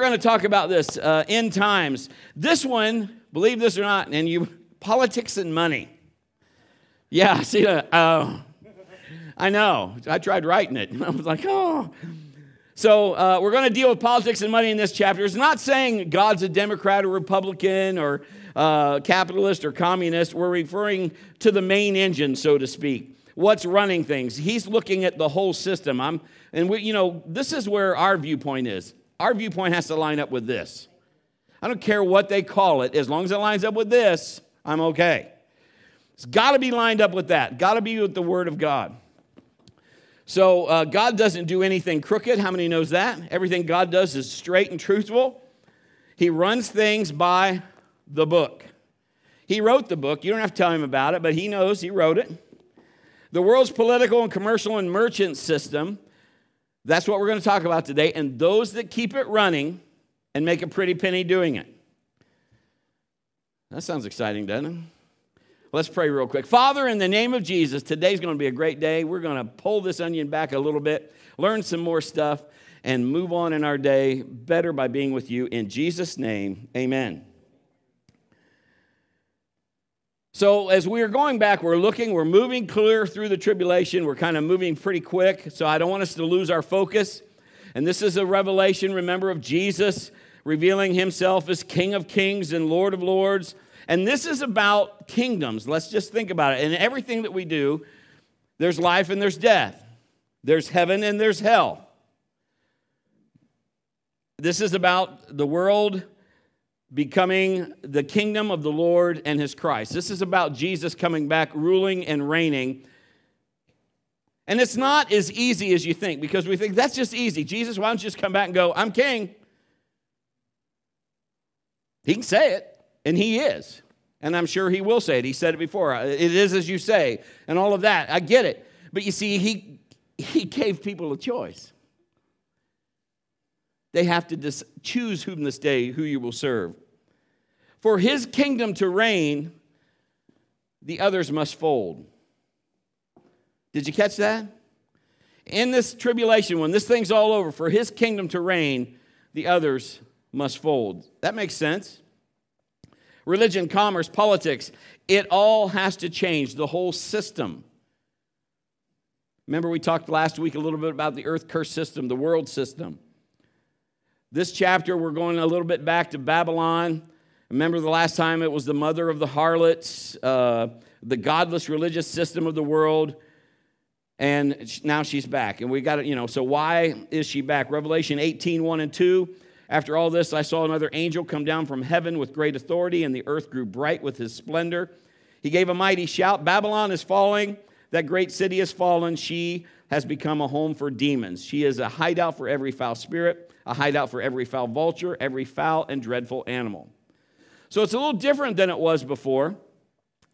We're going to talk about this uh, end times. This one, believe this or not, and you politics and money. Yeah, see that? Uh, I know. I tried writing it. I was like, oh. So uh, we're going to deal with politics and money in this chapter. It's not saying God's a Democrat or Republican or uh, capitalist or communist. We're referring to the main engine, so to speak. What's running things? He's looking at the whole system. I'm, and we, you know, this is where our viewpoint is. Our viewpoint has to line up with this. I don't care what they call it, as long as it lines up with this, I'm okay. It's got to be lined up with that, got to be with the Word of God. So, uh, God doesn't do anything crooked. How many knows that? Everything God does is straight and truthful. He runs things by the book. He wrote the book. You don't have to tell him about it, but he knows he wrote it. The world's political and commercial and merchant system that's what we're going to talk about today. And those that keep it running and make a pretty penny doing it. That sounds exciting, doesn't it? Let's pray real quick. Father, in the name of Jesus, today's going to be a great day. We're going to pull this onion back a little bit, learn some more stuff, and move on in our day better by being with you. In Jesus' name, amen. So, as we are going back, we're looking, we're moving clear through the tribulation. We're kind of moving pretty quick, so I don't want us to lose our focus. And this is a revelation, remember, of Jesus revealing himself as King of Kings and Lord of Lords. And this is about kingdoms. Let's just think about it. In everything that we do, there's life and there's death, there's heaven and there's hell. This is about the world becoming the kingdom of the Lord and his Christ. This is about Jesus coming back, ruling and reigning. And it's not as easy as you think because we think that's just easy. Jesus, why don't you just come back and go, I'm king? He can say it, and he is. And I'm sure he will say it. He said it before. It is as you say, and all of that. I get it. But you see, he, he gave people a choice. They have to dis- choose whom this day who you will serve. For his kingdom to reign, the others must fold. Did you catch that? In this tribulation, when this thing's all over, for his kingdom to reign, the others must fold. That makes sense. Religion, commerce, politics, it all has to change, the whole system. Remember, we talked last week a little bit about the earth curse system, the world system. This chapter, we're going a little bit back to Babylon. Remember the last time it was the mother of the harlots, uh, the godless religious system of the world. And now she's back. And we got it, you know, so why is she back? Revelation 18, 1 and 2. After all this, I saw another angel come down from heaven with great authority, and the earth grew bright with his splendor. He gave a mighty shout Babylon is falling, that great city has fallen. She has become a home for demons. She is a hideout for every foul spirit, a hideout for every foul vulture, every foul and dreadful animal. So it's a little different than it was before.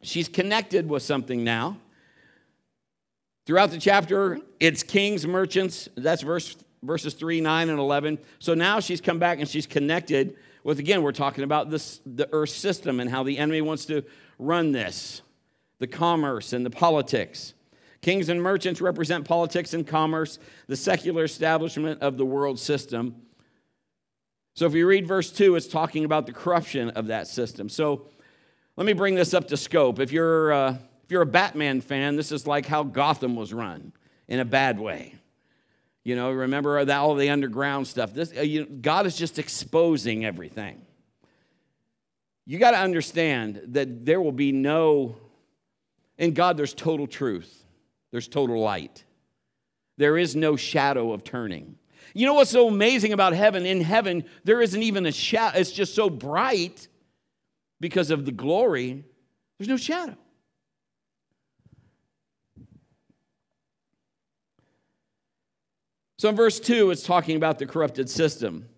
She's connected with something now. Throughout the chapter, it's kings, merchants. That's verse, verses 3, 9, and 11. So now she's come back and she's connected with, again, we're talking about this, the earth system and how the enemy wants to run this the commerce and the politics. Kings and merchants represent politics and commerce, the secular establishment of the world system. So if you read verse 2, it's talking about the corruption of that system. So let me bring this up to scope. If you're, uh, if you're a Batman fan, this is like how Gotham was run in a bad way. You know, remember that, all the underground stuff. This, uh, you, God is just exposing everything. You got to understand that there will be no, in God, there's total truth, there's total light. There is no shadow of turning. You know what's so amazing about heaven? In heaven, there isn't even a shadow. It's just so bright because of the glory. There's no shadow. So in verse 2, it's talking about the corrupted system.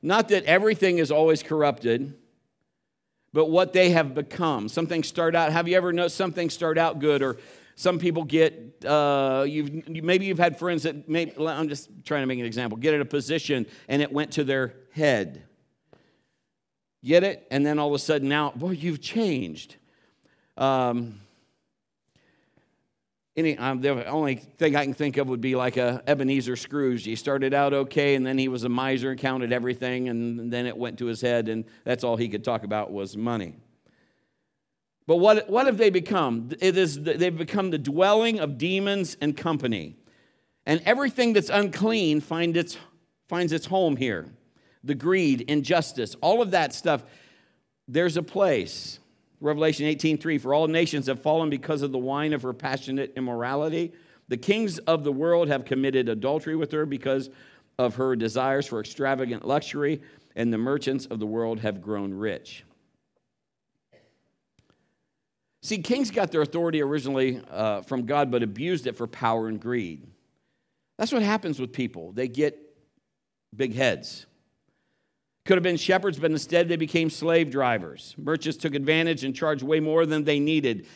Not that everything is always corrupted, but what they have become. Something start out, have you ever noticed something start out good or some people get, uh, you've, maybe you've had friends that, may, I'm just trying to make an example, get at a position and it went to their head. Get it? And then all of a sudden now, boy, you've changed. Um, any, um, the only thing I can think of would be like a Ebenezer Scrooge. He started out okay, and then he was a miser and counted everything, and then it went to his head, and that's all he could talk about was money. But what, what have they become? It is, they've become the dwelling of demons and company. And everything that's unclean find its, finds its home here. The greed, injustice, all of that stuff. There's a place. Revelation 18:3 For all nations have fallen because of the wine of her passionate immorality. The kings of the world have committed adultery with her because of her desires for extravagant luxury, and the merchants of the world have grown rich. See, kings got their authority originally uh, from God, but abused it for power and greed. That's what happens with people. They get big heads. Could have been shepherds, but instead they became slave drivers. Merchants took advantage and charged way more than they needed.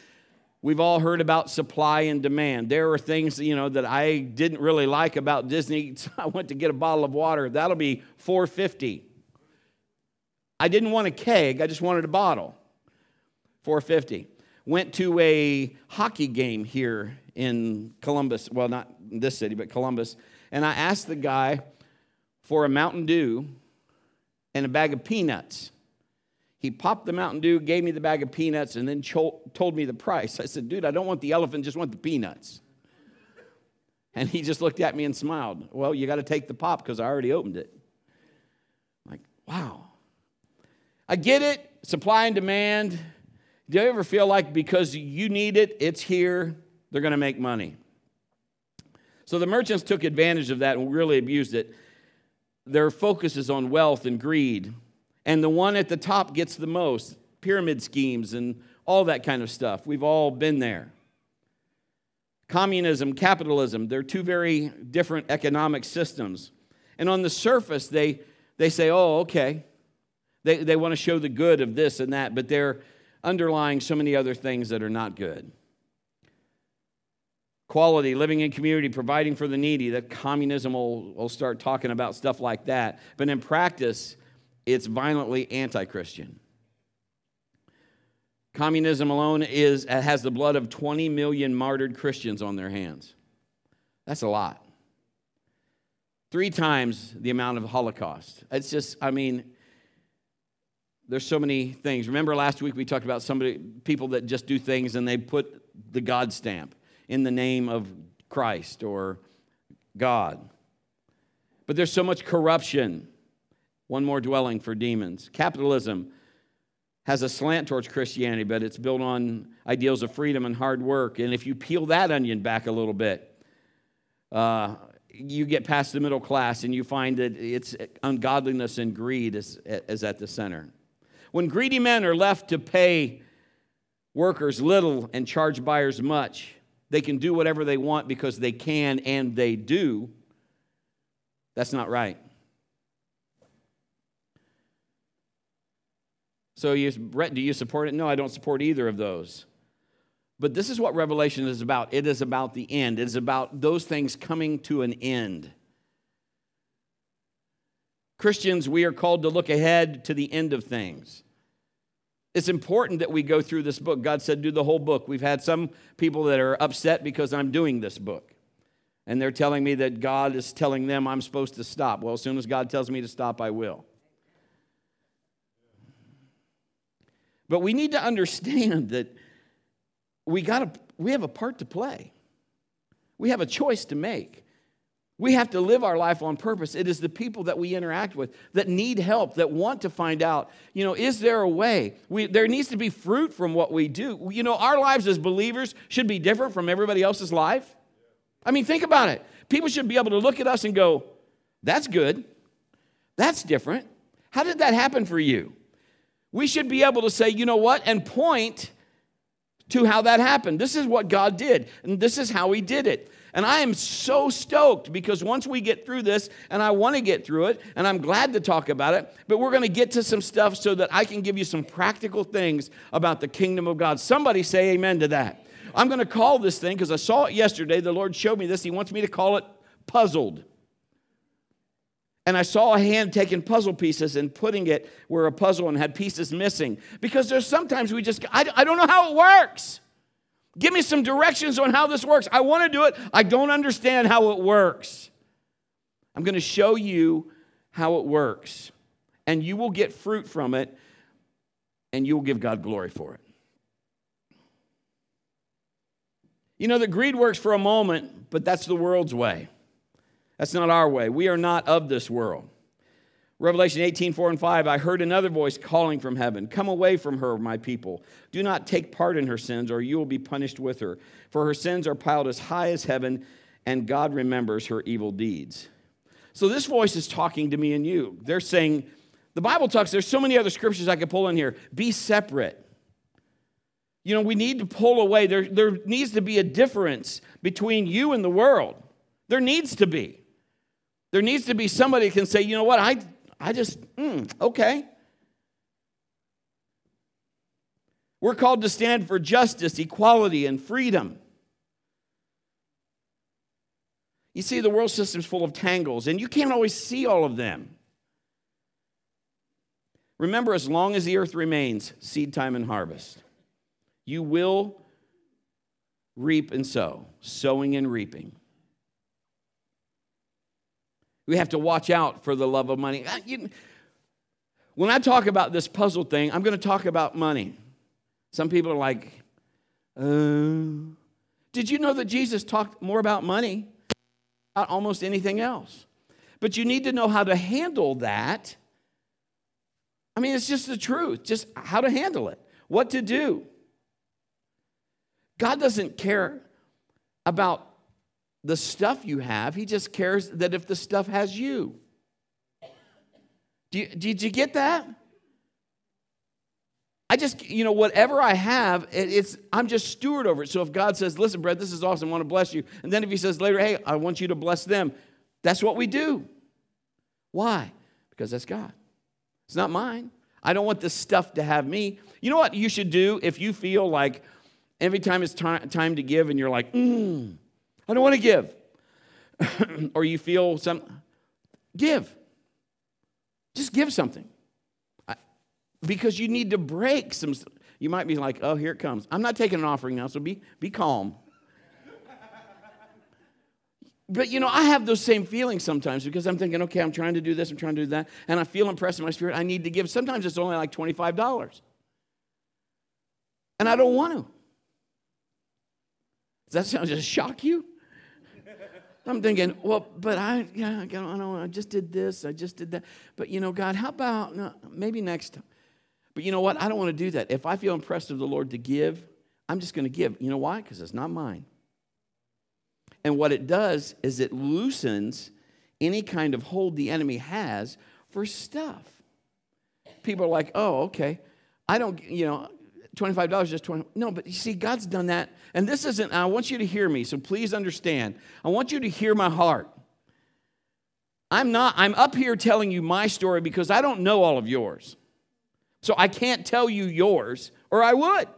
We've all heard about supply and demand. There are things, you know, that I didn't really like about Disney. I went to get a bottle of water. That'll be 450. I didn't want a keg, I just wanted a bottle. 450. Went to a hockey game here in Columbus, well, not this city, but Columbus, and I asked the guy for a Mountain Dew and a bag of peanuts. He popped the Mountain Dew, gave me the bag of peanuts, and then told me the price. I said, Dude, I don't want the elephant, just want the peanuts. And he just looked at me and smiled. Well, you got to take the pop because I already opened it. I'm like, wow. I get it, supply and demand. Do you ever feel like because you need it, it's here, they're going to make money? So the merchants took advantage of that and really abused it. Their focus is on wealth and greed. And the one at the top gets the most pyramid schemes and all that kind of stuff. We've all been there. Communism, capitalism, they're two very different economic systems. And on the surface, they, they say, oh, okay. They, they want to show the good of this and that, but they're underlying so many other things that are not good quality, living in community, providing for the needy, that communism will, will start talking about stuff like that. But in practice, it's violently anti Christian. Communism alone is, has the blood of 20 million martyred Christians on their hands. That's a lot. Three times the amount of Holocaust. It's just, I mean, there's so many things. Remember last week we talked about somebody, people that just do things and they put the God stamp in the name of Christ or God. But there's so much corruption. One more dwelling for demons. Capitalism has a slant towards Christianity, but it's built on ideals of freedom and hard work. And if you peel that onion back a little bit, uh, you get past the middle class and you find that it's ungodliness and greed is, is at the center. When greedy men are left to pay workers little and charge buyers much, they can do whatever they want because they can and they do, that's not right. So, you, Brett, do you support it? No, I don't support either of those. But this is what Revelation is about it is about the end, it is about those things coming to an end. Christians, we are called to look ahead to the end of things. It's important that we go through this book. God said, do the whole book. We've had some people that are upset because I'm doing this book. And they're telling me that God is telling them I'm supposed to stop. Well, as soon as God tells me to stop, I will. But we need to understand that we, gotta, we have a part to play, we have a choice to make. We have to live our life on purpose. It is the people that we interact with that need help, that want to find out, you know, is there a way? We, there needs to be fruit from what we do. You know, our lives as believers should be different from everybody else's life. I mean, think about it. People should be able to look at us and go, that's good. That's different. How did that happen for you? We should be able to say, you know what, and point to how that happened. This is what God did, and this is how He did it. And I am so stoked because once we get through this, and I want to get through it, and I'm glad to talk about it, but we're going to get to some stuff so that I can give you some practical things about the kingdom of God. Somebody say amen to that. I'm going to call this thing because I saw it yesterday. The Lord showed me this. He wants me to call it puzzled. And I saw a hand taking puzzle pieces and putting it where a puzzle and had pieces missing. Because there's sometimes we just, I, I don't know how it works. Give me some directions on how this works. I want to do it. I don't understand how it works. I'm going to show you how it works, and you will get fruit from it, and you will give God glory for it. You know that greed works for a moment, but that's the world's way. That's not our way. We are not of this world. Revelation 18, 4 and 5, I heard another voice calling from heaven, Come away from her, my people. Do not take part in her sins, or you will be punished with her. For her sins are piled as high as heaven, and God remembers her evil deeds. So this voice is talking to me and you. They're saying, the Bible talks, there's so many other scriptures I could pull in here. Be separate. You know, we need to pull away. There, there needs to be a difference between you and the world. There needs to be. There needs to be somebody who can say, you know what, I, I just, mm, okay. We're called to stand for justice, equality, and freedom. You see, the world system's full of tangles, and you can't always see all of them. Remember, as long as the earth remains, seed time and harvest, you will reap and sow, sowing and reaping. We have to watch out for the love of money. When I talk about this puzzle thing, I'm going to talk about money. Some people are like, uh, did you know that Jesus talked more about money about almost anything else? But you need to know how to handle that. I mean, it's just the truth, just how to handle it, what to do. God doesn't care about the stuff you have, He just cares that if the stuff has you. You, did you get that? I just, you know, whatever I have, it's I'm just steward over it. So if God says, "Listen, Brett, this is awesome. I want to bless you," and then if He says later, "Hey, I want you to bless them," that's what we do. Why? Because that's God. It's not mine. I don't want this stuff to have me. You know what you should do if you feel like every time it's time to give and you're like, mm, I don't want to give. or you feel some, give. Just give something. Because you need to break some. You might be like, oh, here it comes. I'm not taking an offering now, so be, be calm. but you know, I have those same feelings sometimes because I'm thinking, okay, I'm trying to do this, I'm trying to do that, and I feel impressed in my spirit. I need to give. Sometimes it's only like $25. And I don't want to. Does that sound just shock you? I'm thinking, well, but I, yeah, I don't. I just did this. I just did that. But you know, God, how about no, maybe next time? But you know what? I don't want to do that. If I feel impressed of the Lord to give, I'm just going to give. You know why? Because it's not mine. And what it does is it loosens any kind of hold the enemy has for stuff. People are like, oh, okay. I don't, you know, $25 just 20 no but you see god's done that and this isn't i want you to hear me so please understand. I want you to hear my heart. I'm not i'm up here telling you my story because i don't know all of yours. So i can't tell you yours or i would.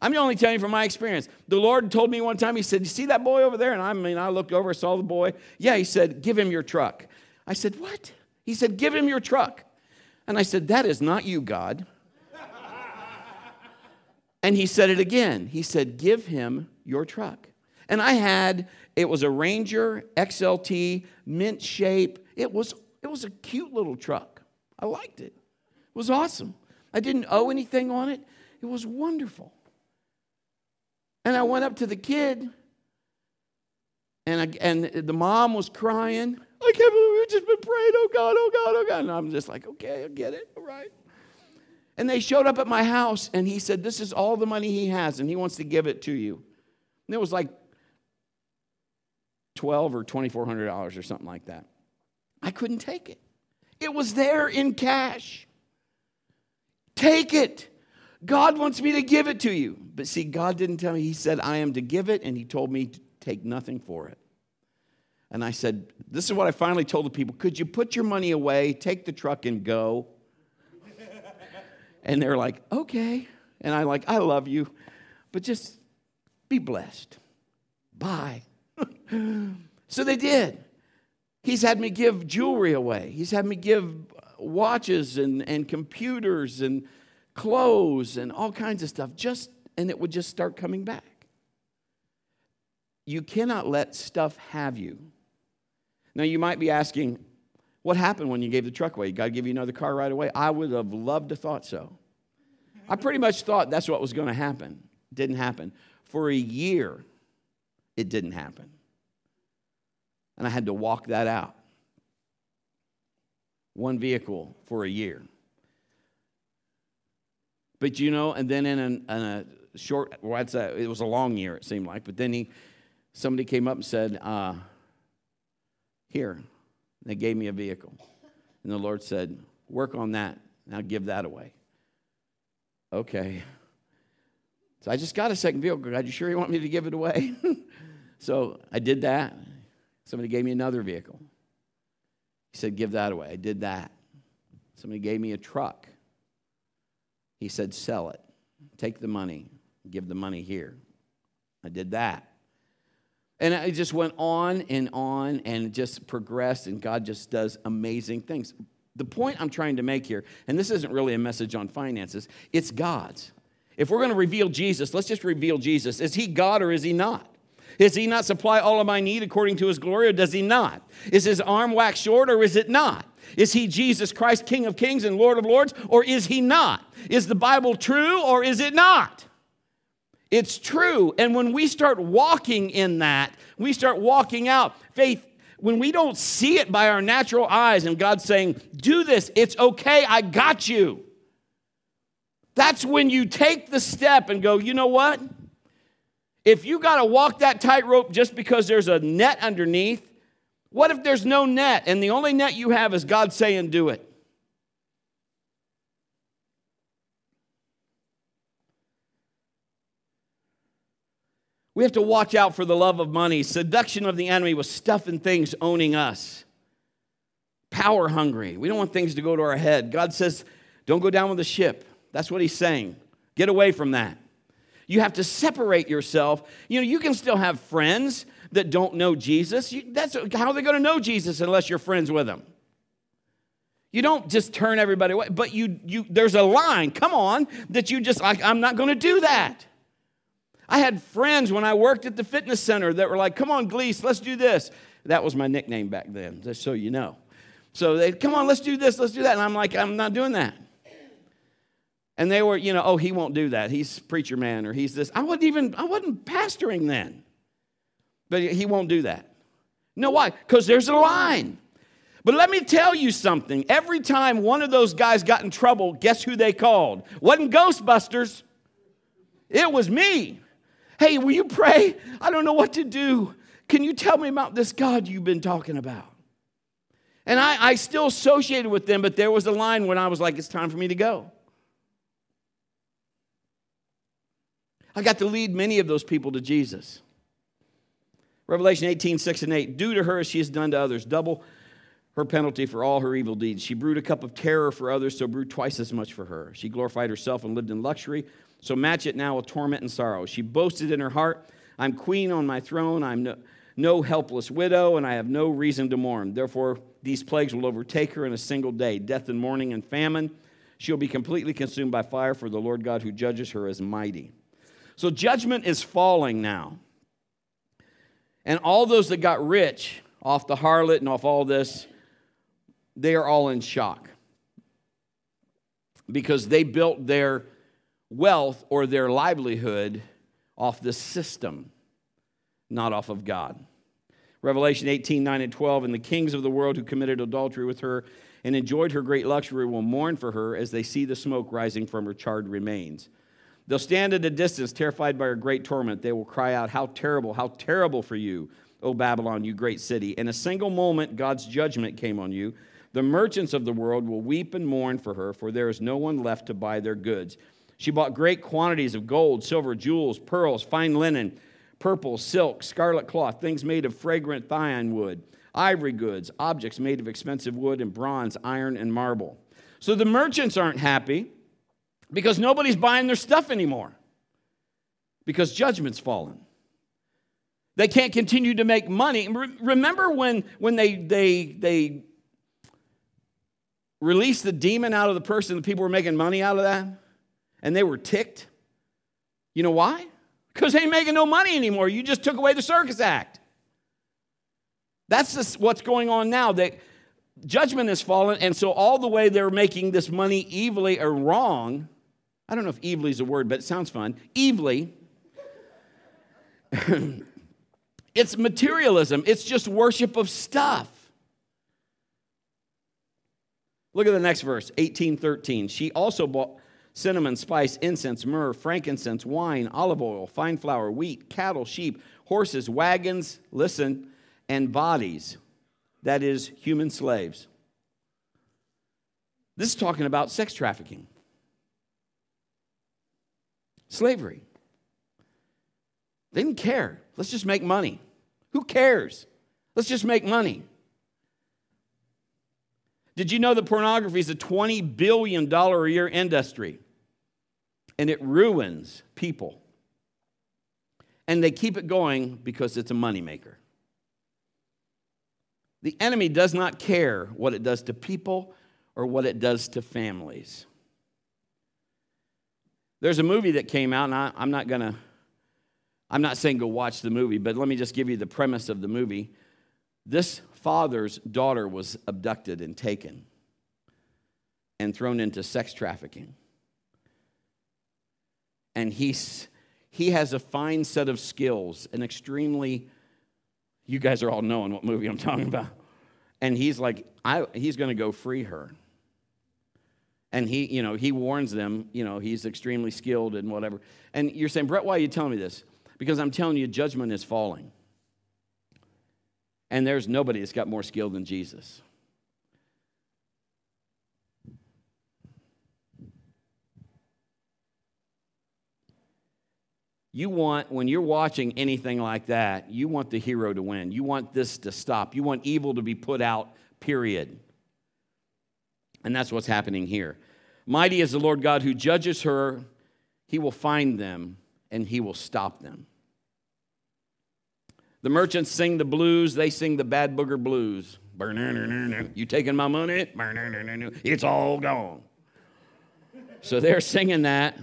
I'm only telling you from my experience. The lord told me one time he said you see that boy over there? And i mean i looked over saw the boy. Yeah he said give him your truck. I said what? He said give him your truck. And i said that is not you god and he said it again. He said, Give him your truck. And I had, it was a Ranger XLT, mint shape. It was, it was a cute little truck. I liked it. It was awesome. I didn't owe anything on it. It was wonderful. And I went up to the kid, and, I, and the mom was crying. I can't believe we've just been praying, oh God, oh God, oh God. And I'm just like, okay, I get it, all right. And they showed up at my house, and he said, This is all the money he has, and he wants to give it to you. And it was like twelve or twenty-four hundred dollars or something like that. I couldn't take it. It was there in cash. Take it. God wants me to give it to you. But see, God didn't tell me. He said, I am to give it, and He told me to take nothing for it. And I said, This is what I finally told the people. Could you put your money away, take the truck, and go? And they're like, okay. And I'm like, I love you, but just be blessed. Bye. so they did. He's had me give jewelry away. He's had me give watches and, and computers and clothes and all kinds of stuff. Just and it would just start coming back. you cannot let stuff have you. Now, you might be asking, what happened when you gave the truck away? God give you another car right away? I would have loved to thought so. I pretty much thought that's what was going to happen. Didn't happen. For a year, it didn't happen. And I had to walk that out. One vehicle for a year. But you know, and then in, an, in a short, well, a, it was a long year, it seemed like, but then he, somebody came up and said, uh, Here, they gave me a vehicle. And the Lord said, Work on that. Now give that away. Okay. So I just got a second vehicle. God, you sure you want me to give it away? so I did that. Somebody gave me another vehicle. He said, Give that away. I did that. Somebody gave me a truck. He said, Sell it. Take the money. Give the money here. I did that. And it just went on and on and just progressed, and God just does amazing things. The point I'm trying to make here, and this isn't really a message on finances, it's God's. If we're going to reveal Jesus, let's just reveal Jesus. Is he God or is he not? Does he not supply all of my need according to his glory or does he not? Is his arm waxed short or is it not? Is he Jesus Christ, King of kings and Lord of lords, or is he not? Is the Bible true or is it not? It's true. And when we start walking in that, we start walking out faith. When we don't see it by our natural eyes and God's saying, Do this, it's okay, I got you. That's when you take the step and go, You know what? If you got to walk that tightrope just because there's a net underneath, what if there's no net and the only net you have is God saying, Do it? We have to watch out for the love of money. Seduction of the enemy was stuffing things owning us. Power hungry. We don't want things to go to our head. God says, don't go down with the ship. That's what he's saying. Get away from that. You have to separate yourself. You know, you can still have friends that don't know Jesus. You, that's how are they going to know Jesus unless you're friends with them. You don't just turn everybody away, but you, you there's a line, come on, that you just like, I'm not going to do that. I had friends when I worked at the fitness center that were like, come on, Gleese, let's do this. That was my nickname back then, just so you know. So they, come on, let's do this, let's do that. And I'm like, I'm not doing that. And they were, you know, oh, he won't do that. He's preacher man or he's this. I wasn't even, I wasn't pastoring then. But he won't do that. No, why? Because there's a line. But let me tell you something. Every time one of those guys got in trouble, guess who they called? Wasn't Ghostbusters. It was me. Hey, will you pray? I don't know what to do. Can you tell me about this God you've been talking about? And I, I still associated with them, but there was a line when I was like, it's time for me to go. I got to lead many of those people to Jesus. Revelation 18, 6 and 8. Do to her as she has done to others, double her penalty for all her evil deeds. She brewed a cup of terror for others, so brewed twice as much for her. She glorified herself and lived in luxury, so match it now with torment and sorrow. She boasted in her heart, I'm queen on my throne, I'm no, no helpless widow, and I have no reason to mourn. Therefore, these plagues will overtake her in a single day death and mourning and famine. She'll be completely consumed by fire, for the Lord God who judges her is mighty. So judgment is falling now. And all those that got rich off the harlot and off all this, they are all in shock because they built their wealth or their livelihood off the system, not off of God. Revelation 18, 9 and 12, and the kings of the world who committed adultery with her and enjoyed her great luxury will mourn for her as they see the smoke rising from her charred remains. They'll stand at a distance, terrified by her great torment. They will cry out, How terrible, how terrible for you, O Babylon, you great city. In a single moment, God's judgment came on you. The merchants of the world will weep and mourn for her, for there is no one left to buy their goods. She bought great quantities of gold, silver, jewels, pearls, fine linen, purple, silk, scarlet cloth, things made of fragrant thyine wood, ivory goods, objects made of expensive wood and bronze, iron, and marble. So the merchants aren't happy because nobody's buying their stuff anymore because judgment's fallen. They can't continue to make money. Remember when, when they, they, they released the demon out of the person, the people were making money out of that? And they were ticked? You know why? because they ain't making no money anymore. You just took away the circus act. That's just what's going on now. That judgment has fallen, and so all the way they're making this money evilly or wrong. I don't know if evilly is a word, but it sounds fun. Evilly. it's materialism. It's just worship of stuff. Look at the next verse, 1813. She also bought cinnamon, spice, incense, myrrh, frankincense, wine, olive oil, fine flour, wheat, cattle, sheep, horses, wagons, listen, and bodies, that is, human slaves. This is talking about sex trafficking, slavery. They didn't care. Let's just make money. Who cares? Let's just make money. Did you know that pornography is a $20 billion a year industry? And it ruins people. And they keep it going because it's a moneymaker. The enemy does not care what it does to people or what it does to families. There's a movie that came out, and I, am not going to, I'm not saying go watch the movie, but let me just give you the premise of the movie. This father's daughter was abducted and taken and thrown into sex trafficking. And he's, he has a fine set of skills, an extremely, you guys are all knowing what movie I'm talking about. And he's like, I, he's going to go free her. And he, you know, he warns them, you know, he's extremely skilled and whatever. And you're saying, Brett, why are you telling me this? Because I'm telling you, judgment is falling. And there's nobody that's got more skill than Jesus. You want, when you're watching anything like that, you want the hero to win. You want this to stop. You want evil to be put out, period. And that's what's happening here. Mighty is the Lord God who judges her. He will find them and he will stop them. The merchants sing the blues, they sing the bad booger blues. You taking my money? It's all gone. So they're singing that,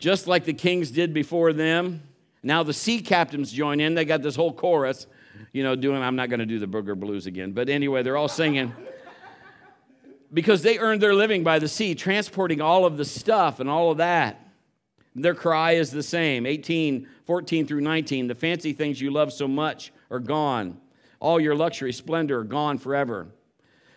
just like the kings did before them. Now the sea captains join in. They got this whole chorus, you know, doing, I'm not going to do the booger blues again. But anyway, they're all singing because they earned their living by the sea, transporting all of the stuff and all of that. Their cry is the same 18, 14 through 19. The fancy things you love so much are gone. All your luxury, splendor, are gone forever,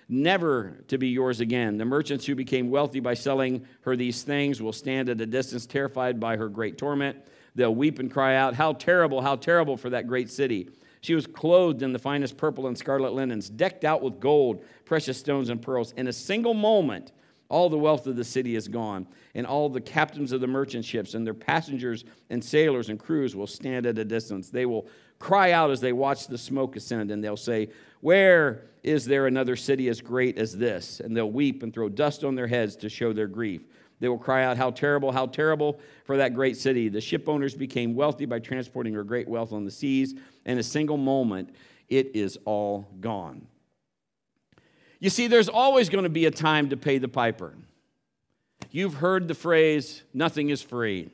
never to be yours again. The merchants who became wealthy by selling her these things will stand at a distance, terrified by her great torment. They'll weep and cry out, How terrible, how terrible for that great city! She was clothed in the finest purple and scarlet linens, decked out with gold, precious stones, and pearls. In a single moment, all the wealth of the city is gone, and all the captains of the merchant ships and their passengers and sailors and crews will stand at a distance. They will cry out as they watch the smoke ascend, and they'll say, Where is there another city as great as this? And they'll weep and throw dust on their heads to show their grief. They will cry out, How terrible, how terrible for that great city. The ship owners became wealthy by transporting her great wealth on the seas. In a single moment, it is all gone. You see, there's always going to be a time to pay the piper. You've heard the phrase, nothing is free.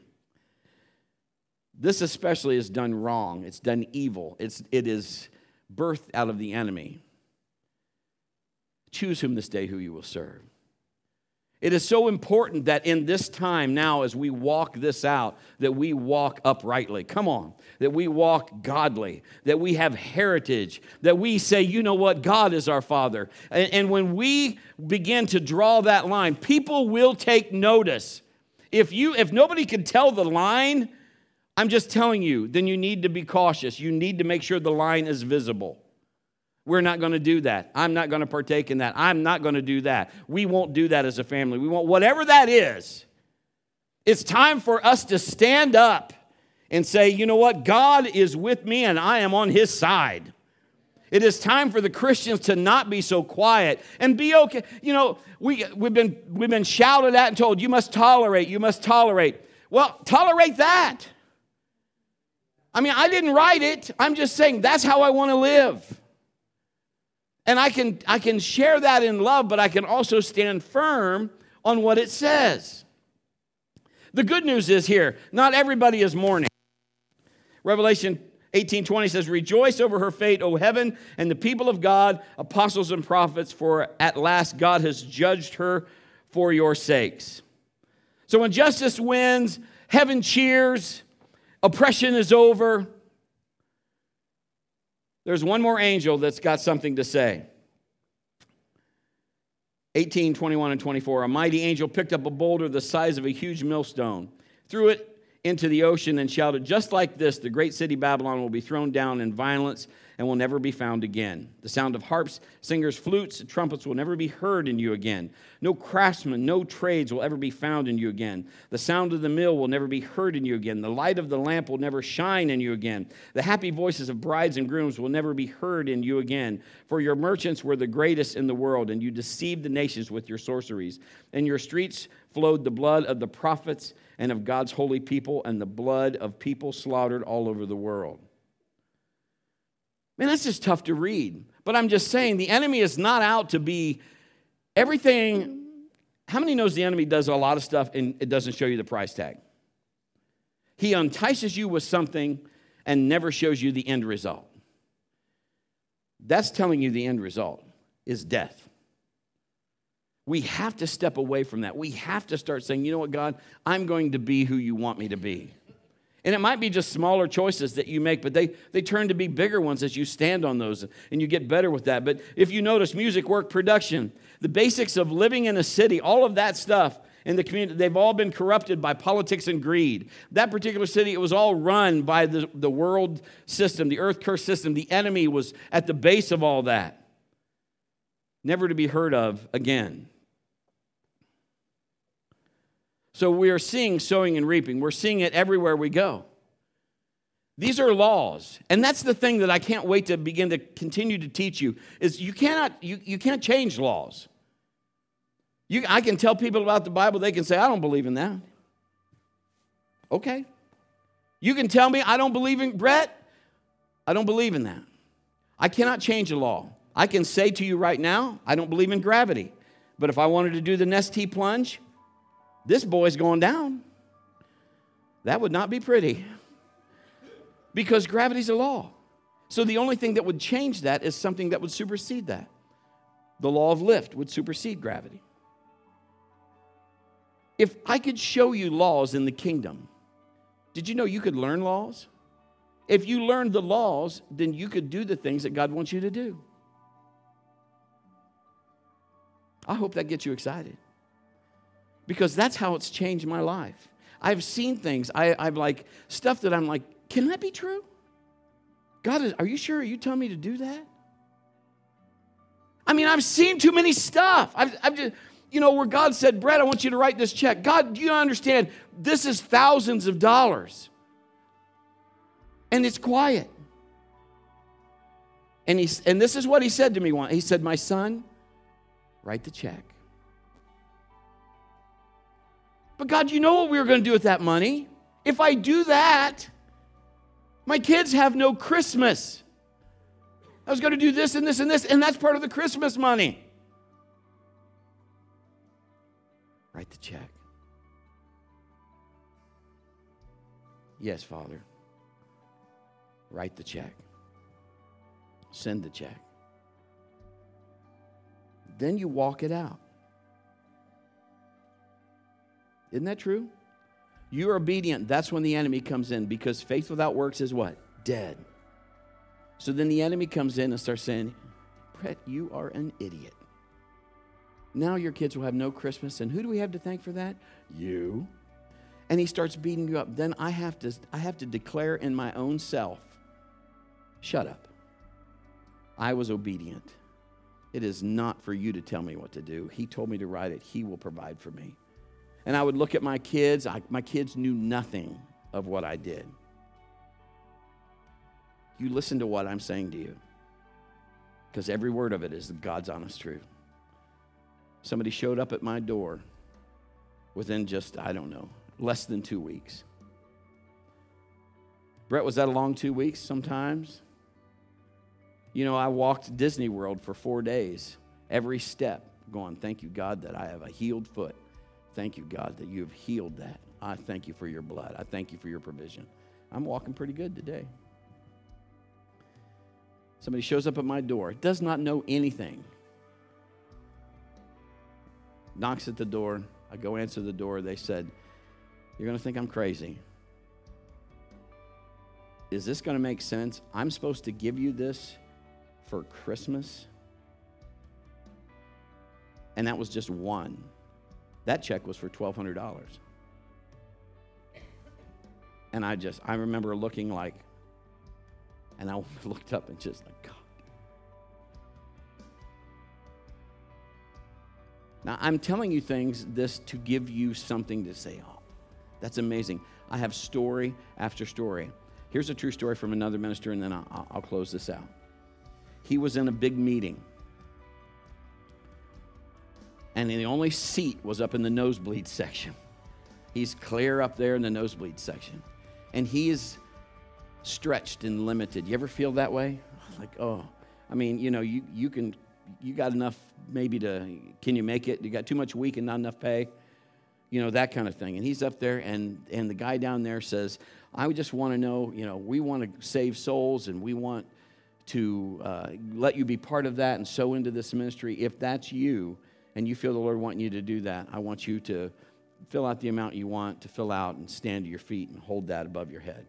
This especially is done wrong. It's done evil. It's, it is birthed out of the enemy. Choose whom this day who you will serve. It is so important that in this time now, as we walk this out, that we walk uprightly. Come on. That we walk godly, that we have heritage, that we say, you know what, God is our Father. And, and when we begin to draw that line, people will take notice. If you if nobody can tell the line, I'm just telling you, then you need to be cautious. You need to make sure the line is visible. We're not going to do that. I'm not going to partake in that. I'm not going to do that. We won't do that as a family. We won't, whatever that is, it's time for us to stand up and say, you know what? God is with me and I am on his side. It is time for the Christians to not be so quiet and be okay. You know, we, we've, been, we've been shouted at and told, you must tolerate, you must tolerate. Well, tolerate that. I mean, I didn't write it. I'm just saying that's how I want to live. And I can, I can share that in love, but I can also stand firm on what it says. The good news is here, not everybody is mourning. Revelation 18:20 says, "Rejoice over her fate, O heaven, and the people of God, apostles and prophets, for at last God has judged her for your sakes." So when justice wins, heaven cheers, oppression is over. There's one more angel that's got something to say. 18, 21, and 24. A mighty angel picked up a boulder the size of a huge millstone, threw it into the ocean, and shouted, Just like this, the great city Babylon will be thrown down in violence and will never be found again. The sound of harps, singers, flutes, and trumpets will never be heard in you again. No craftsmen, no trades will ever be found in you again. The sound of the mill will never be heard in you again. The light of the lamp will never shine in you again. The happy voices of brides and grooms will never be heard in you again. For your merchants were the greatest in the world, and you deceived the nations with your sorceries. In your streets flowed the blood of the prophets and of God's holy people, and the blood of people slaughtered all over the world. Man, that's just tough to read. But I'm just saying the enemy is not out to be everything. How many knows the enemy does a lot of stuff and it doesn't show you the price tag? He entices you with something and never shows you the end result. That's telling you the end result is death. We have to step away from that. We have to start saying, you know what, God, I'm going to be who you want me to be. And it might be just smaller choices that you make, but they, they turn to be bigger ones as you stand on those and you get better with that. But if you notice music, work, production, the basics of living in a city, all of that stuff in the community, they've all been corrupted by politics and greed. That particular city, it was all run by the, the world system, the earth curse system. The enemy was at the base of all that, never to be heard of again. So we are seeing sowing and reaping. We're seeing it everywhere we go. These are laws. And that's the thing that I can't wait to begin to continue to teach you is you cannot you, you can't change laws. You, I can tell people about the Bible, they can say, I don't believe in that. Okay. You can tell me I don't believe in Brett. I don't believe in that. I cannot change a law. I can say to you right now, I don't believe in gravity. But if I wanted to do the Nestea plunge, this boy's going down. That would not be pretty because gravity's a law. So the only thing that would change that is something that would supersede that. The law of lift would supersede gravity. If I could show you laws in the kingdom, did you know you could learn laws? If you learned the laws, then you could do the things that God wants you to do. I hope that gets you excited because that's how it's changed my life. I've seen things, I, I've like stuff that I'm like, can that be true? God, is, are you sure? Are you telling me to do that? I mean, I've seen too many stuff. I've, I've just, you know, where God said, Brett, I want you to write this check. God, do you understand? This is thousands of dollars. And it's quiet. And, he, and this is what he said to me once. He said, My son, write the check. But God, you know what we were going to do with that money? If I do that, my kids have no Christmas. I was going to do this and this and this, and that's part of the Christmas money. Write the check. Yes, Father. Write the check. Send the check. Then you walk it out. Isn't that true? You are obedient. That's when the enemy comes in because faith without works is what? Dead. So then the enemy comes in and starts saying, Brett, you are an idiot. Now your kids will have no Christmas. And who do we have to thank for that? You. And he starts beating you up. Then I have to, I have to declare in my own self, shut up. I was obedient. It is not for you to tell me what to do. He told me to write it. He will provide for me. And I would look at my kids. I, my kids knew nothing of what I did. You listen to what I'm saying to you because every word of it is God's honest truth. Somebody showed up at my door within just, I don't know, less than two weeks. Brett, was that a long two weeks sometimes? You know, I walked Disney World for four days, every step, going, Thank you, God, that I have a healed foot. Thank you, God, that you have healed that. I thank you for your blood. I thank you for your provision. I'm walking pretty good today. Somebody shows up at my door, does not know anything, knocks at the door. I go answer the door. They said, You're going to think I'm crazy. Is this going to make sense? I'm supposed to give you this for Christmas? And that was just one. That check was for $1,200. And I just, I remember looking like, and I looked up and just like, God. Now, I'm telling you things this to give you something to say, oh, that's amazing. I have story after story. Here's a true story from another minister, and then I'll, I'll close this out. He was in a big meeting, and the only seat was up in the nosebleed section. He's clear up there in the nosebleed section, and he is stretched and limited. You ever feel that way? Like, oh, I mean, you know, you, you can, you got enough maybe to, can you make it? You got too much week and not enough pay? You know, that kind of thing. And he's up there, and, and the guy down there says, I just want to know, you know, we want to save souls and we want to uh, let you be part of that and sow into this ministry. If that's you and you feel the Lord wanting you to do that, I want you to fill out the amount you want to fill out and stand to your feet and hold that above your head.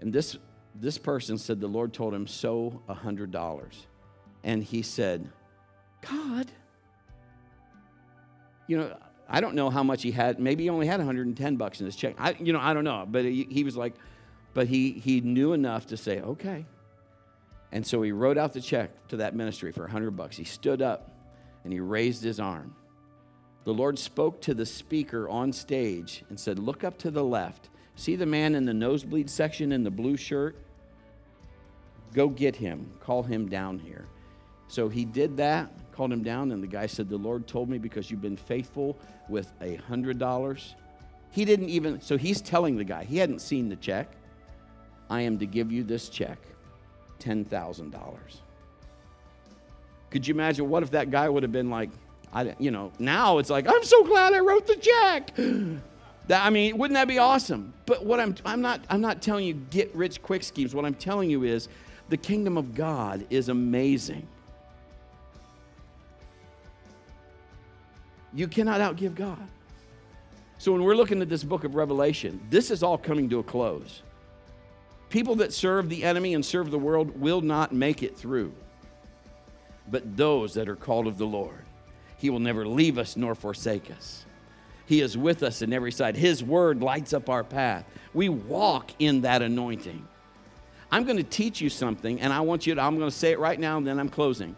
And this, this person said the Lord told him, sow a $100. And he said, God, you know, I don't know how much he had. Maybe he only had 110 bucks in his check. I, you know, I don't know. But he, he was like, but he, he knew enough to say, okay. And so he wrote out the check to that ministry for 100 bucks. He stood up and he raised his arm. The Lord spoke to the speaker on stage and said, Look up to the left. See the man in the nosebleed section in the blue shirt? Go get him. Call him down here. So he did that, called him down, and the guy said, The Lord told me because you've been faithful with a $100. He didn't even, so he's telling the guy, he hadn't seen the check. I am to give you this check, $10,000. Could you imagine what if that guy would have been like, I, you know, now it's like, I'm so glad I wrote the check. That, I mean, wouldn't that be awesome? But what I'm, I'm not, I'm not telling you get rich quick schemes. What I'm telling you is the kingdom of God is amazing. You cannot outgive God. So when we're looking at this book of Revelation, this is all coming to a close. People that serve the enemy and serve the world will not make it through. But those that are called of the Lord, He will never leave us nor forsake us. He is with us in every side. His word lights up our path. We walk in that anointing. I'm going to teach you something, and I want you to, I'm going to say it right now, and then I'm closing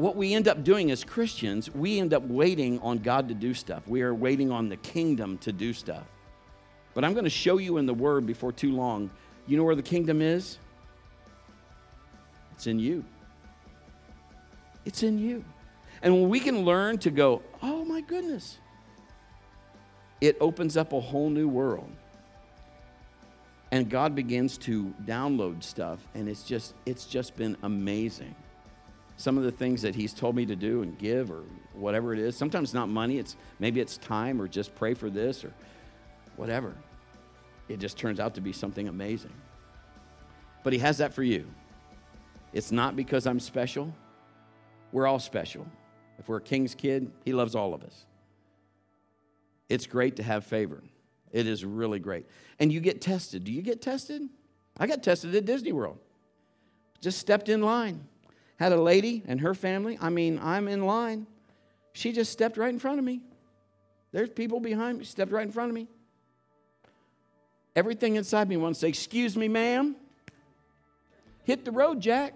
what we end up doing as Christians, we end up waiting on God to do stuff. We are waiting on the kingdom to do stuff. But I'm going to show you in the Word before too long. You know where the kingdom is? It's in you. It's in you. And when we can learn to go, oh my goodness, it opens up a whole new world. And God begins to download stuff, and it's just, it's just been amazing some of the things that he's told me to do and give or whatever it is. Sometimes not money, it's maybe it's time or just pray for this or whatever. It just turns out to be something amazing. But he has that for you. It's not because I'm special. We're all special. If we're a king's kid, he loves all of us. It's great to have favor. It is really great. And you get tested. Do you get tested? I got tested at Disney World. Just stepped in line had a lady and her family. I mean, I'm in line. She just stepped right in front of me. There's people behind me, stepped right in front of me. Everything inside me wants to say, Excuse me, ma'am. Hit the road, Jack.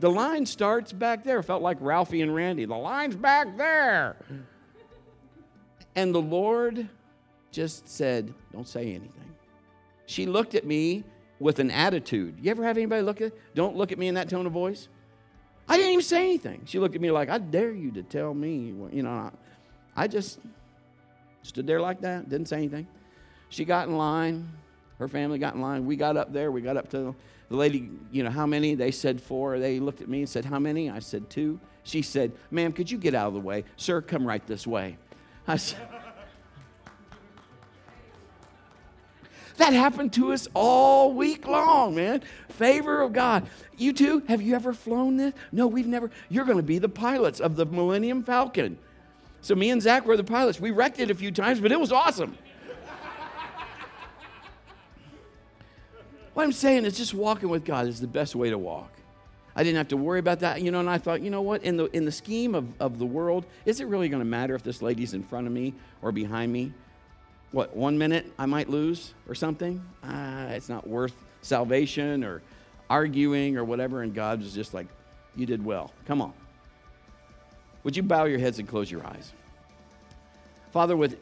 The line starts back there. Felt like Ralphie and Randy. The line's back there. And the Lord just said, Don't say anything. She looked at me with an attitude. You ever have anybody look at, don't look at me in that tone of voice? I didn't even say anything. She looked at me like, I dare you to tell me. You know, I just stood there like that, didn't say anything. She got in line. Her family got in line. We got up there. We got up to the lady, you know, how many? They said four. They looked at me and said, How many? I said two. She said, Ma'am, could you get out of the way? Sir, come right this way. I said, That happened to us all week long, man. Favor of God. You too, have you ever flown this? No, we've never. You're going to be the pilots of the Millennium Falcon. So me and Zach were the pilots. We wrecked it a few times, but it was awesome. What I'm saying is just walking with God is the best way to walk. I didn't have to worry about that, you know, and I thought, you know what, in the, in the scheme of, of the world, is it really going to matter if this lady's in front of me or behind me? What, one minute I might lose or something? Ah, it's not worth salvation or arguing or whatever. And God was just like, you did well. Come on. Would you bow your heads and close your eyes? Father, with